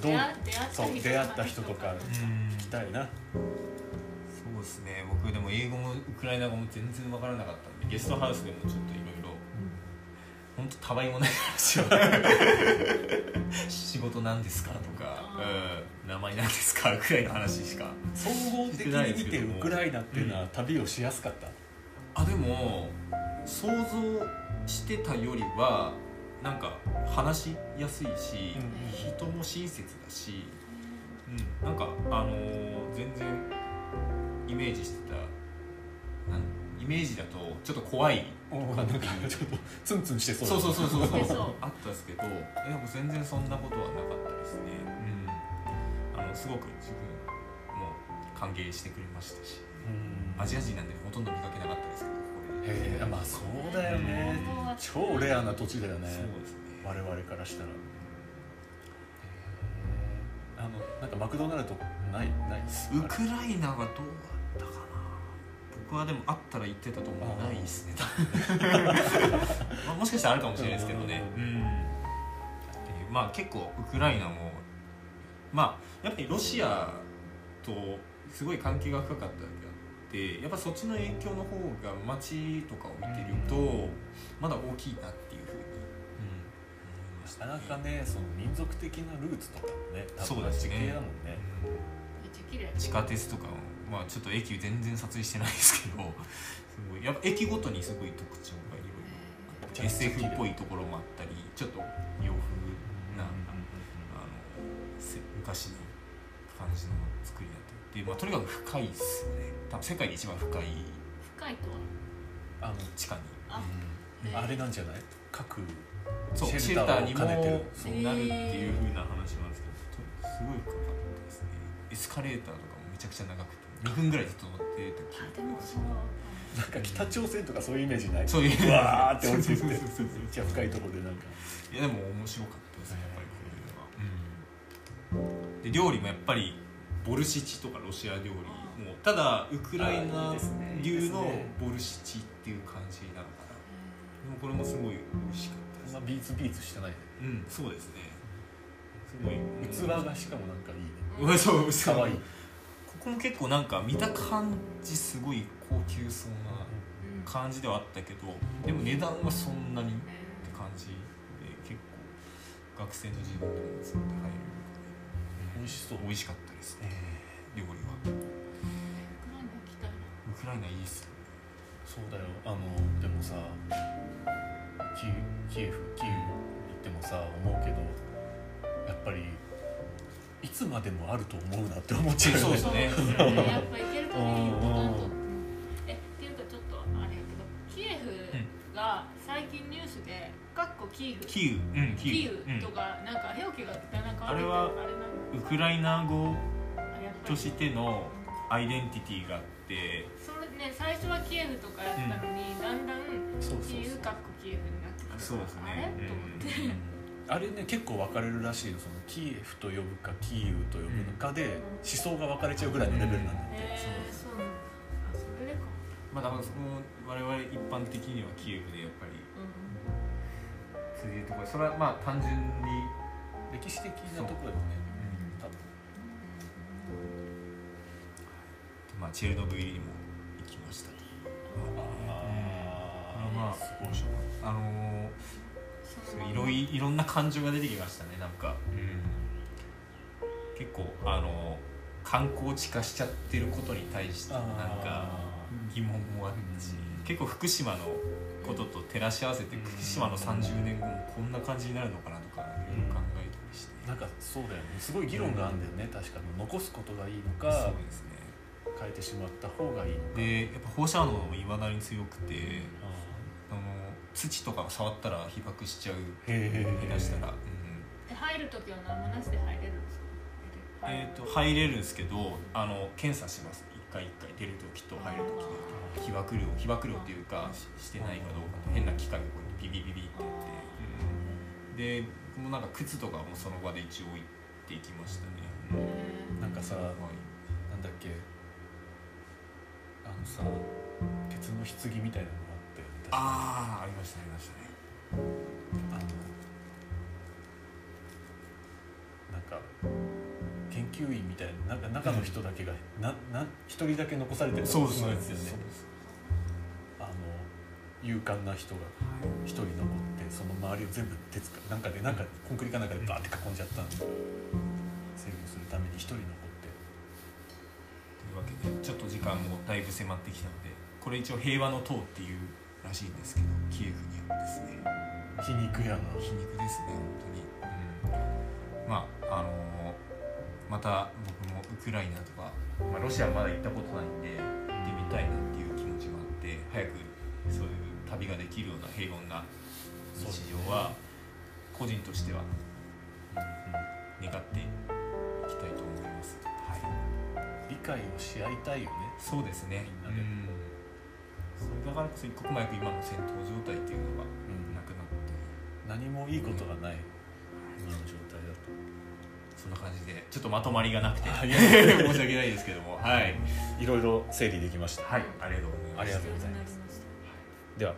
どうそう出会った人とか聞きたいな。そうですね。僕でも英語もウクライナ語も全然分からなかったんでゲストハウスでもちょっと本当たわいもない話を。仕事なんですかとか、うん、名前なんですかくらいの話しか総合的に見てウクライナっていうのは旅をしやすかった、あでも想像してたよりはなんか話しやすいし、うん、人も親切だし、うん、なんかあのー、全然イメージしてたイメージだとちょっっと怖いかっていうちょっとツンツンしてそう。そうそうそうそうそう。あったんですけどでも全然そんなことはなかったですね、うん、あのすごく自分も歓迎してくれましたし、アジア人なんでほとんど見かけなかったですけどこれ。へえまあそうだよね。超レアな土地だよね。そうですね我々からしたら。あのなんかマクドナルドないないウクライナはどう僕はでもあったら言ってたと思うないですね *laughs* まあ、もしかしたらあるかもしれないですけどね。うん。まあ結構ウクライナもまあやっぱりロシアとすごい関係が深かっただけあってやっぱそっちの影響の方が街とかを見てるとまだ大きいなっていうふうになかなかねその民族的なルーツとかもねそうですね、地下鉄とかもまあちょっと駅全然撮影してないですけどすごい。やっぱ駅ごとにすごい特徴がい。ろいろ SF っぽいところもあったりちょっと洋風な、あの昔の感感じの作りになってるで、まあ、とにかく深いっすよね。多分世界で一番深い深いとは？あの地下に。あうん。あれなんじゃない？各そうシシェルターにも兼ねてる。そうなるっていうふうな話なんですけどとすごい深かったですね。エスカレーターとかもめちゃくちゃ長くて2分ぐらいずっと乗ってた記あ憶でもそうなんか北朝鮮とかそういうイメージない？そういううわーって落ちてってめっちゃ深いところでなんか。いやでも面白かったですねやっぱりこういうのは、で料理もやっぱりボルシチとかロシア料理もただウクライナ流のボルシチっていう感じなのかな。でもこれもすごい美味しかったですそんなビーツビーツしてないね。うんそうですね。すごい。器がしかもなんかいいね。うん。そうそうかわいいここも結構なんか見た感じすごい高級そうなうん感じではあったけどでも値段はそんなにって感じで結構学生の自分でもそれで入れる美味しそう美味しかったですね料理は。ウクライナ行きたいなウクライナいいっすそうだよ。あのでもさキーキエフキーウ行ってもさ思うけどやっぱりいつまでもあると思うなって思っちゃうよね。そうですね。やっぱ行ける限り行かんとえっていうかちょっとあれやけどキエフが最近ニュースで「かっこキーフ」キーウ。うんキーうん。ウとかなんか表記がだんだん変わってあれはあれなのウクライナ語としてのアイデンティティがあって。それね最初はキエフとかやったのに、だん。だんそうそうそうキーウかっこキエフになってくるそうですね。あれ、と思って、あれね結構分かれるらしいよ。そのキエフと呼ぶかキーウと呼ぶのかで思想が分かれちゃうぐらいのレベルなんだって、えー、そうなんだ。あそれでか。まあだからその我々一般的にはキエフでやっぱりうんそういうところそれはまあ単純に歴史的なところだよね多分。まあチェルノブイリにも行きました。あまあすごい。あのーいろいいろんな感情が出てきましたねなんか、結構あの観光地化しちゃってることに対してなんか疑問もあったし。結構福島のことと照らし合わせてうん。福島の30年後もこんな感じになるのかなとかいろいろ考えたりして、なんかそうだよね。すごい議論があるんだよね、確かに。残すことがいいのそうかですね。変えてしまった方がいいのか。でやっぱ放射能もいまだに強くてああの土とかを触ったら被爆しちゃう。下手したら、うん。え入る時は何もなしで入れるんですか？えー、と入れるんですけどあの検査します。一回一回出る時と入る時で被爆量被爆量っていうかししてないかどうか変な機械をこうやってビビビビってやって、で僕もなんか靴とかもその場で一応置いていきましたね、うん。なんかさはい。なんだっけ？あのさ鉄の棺みたいなのがあああありましたありましたね。あのなんか研究員みたいななんか中の人だけがなな一人だけ残されてるそうですよね。あの勇敢な人が一人残ってその周りを全部鉄かなんかでなんかコンクリかなんかでバーって囲んじゃったんで制御するために一人残って。というわけでちょっと時間もだいぶ迫ってきたのでこれ一応平和の塔っていうらしいんですけどキエフにはですね。皮肉やな。皮肉ですね本当に、うん、まああのまた僕もウクライナとか、まあ、ロシアはまだ行ったことないんで行ってみたいなっていう気持ちもあって早くそういう旅ができるような平穏な日常は個人としては願っていきたいと思います。はい。理解をし合いたいよね。そうですね。みんなで。うんそれだから一刻も早く今の戦闘状態っていうのがなくなって、何もいいことがない、今の状態だと。そんな感じでちょっとまとまりがなくて *laughs* 申し訳ないですけども。はい、い。ろいろ整理できました、はい、ありがとうございます。ありがとうございます。では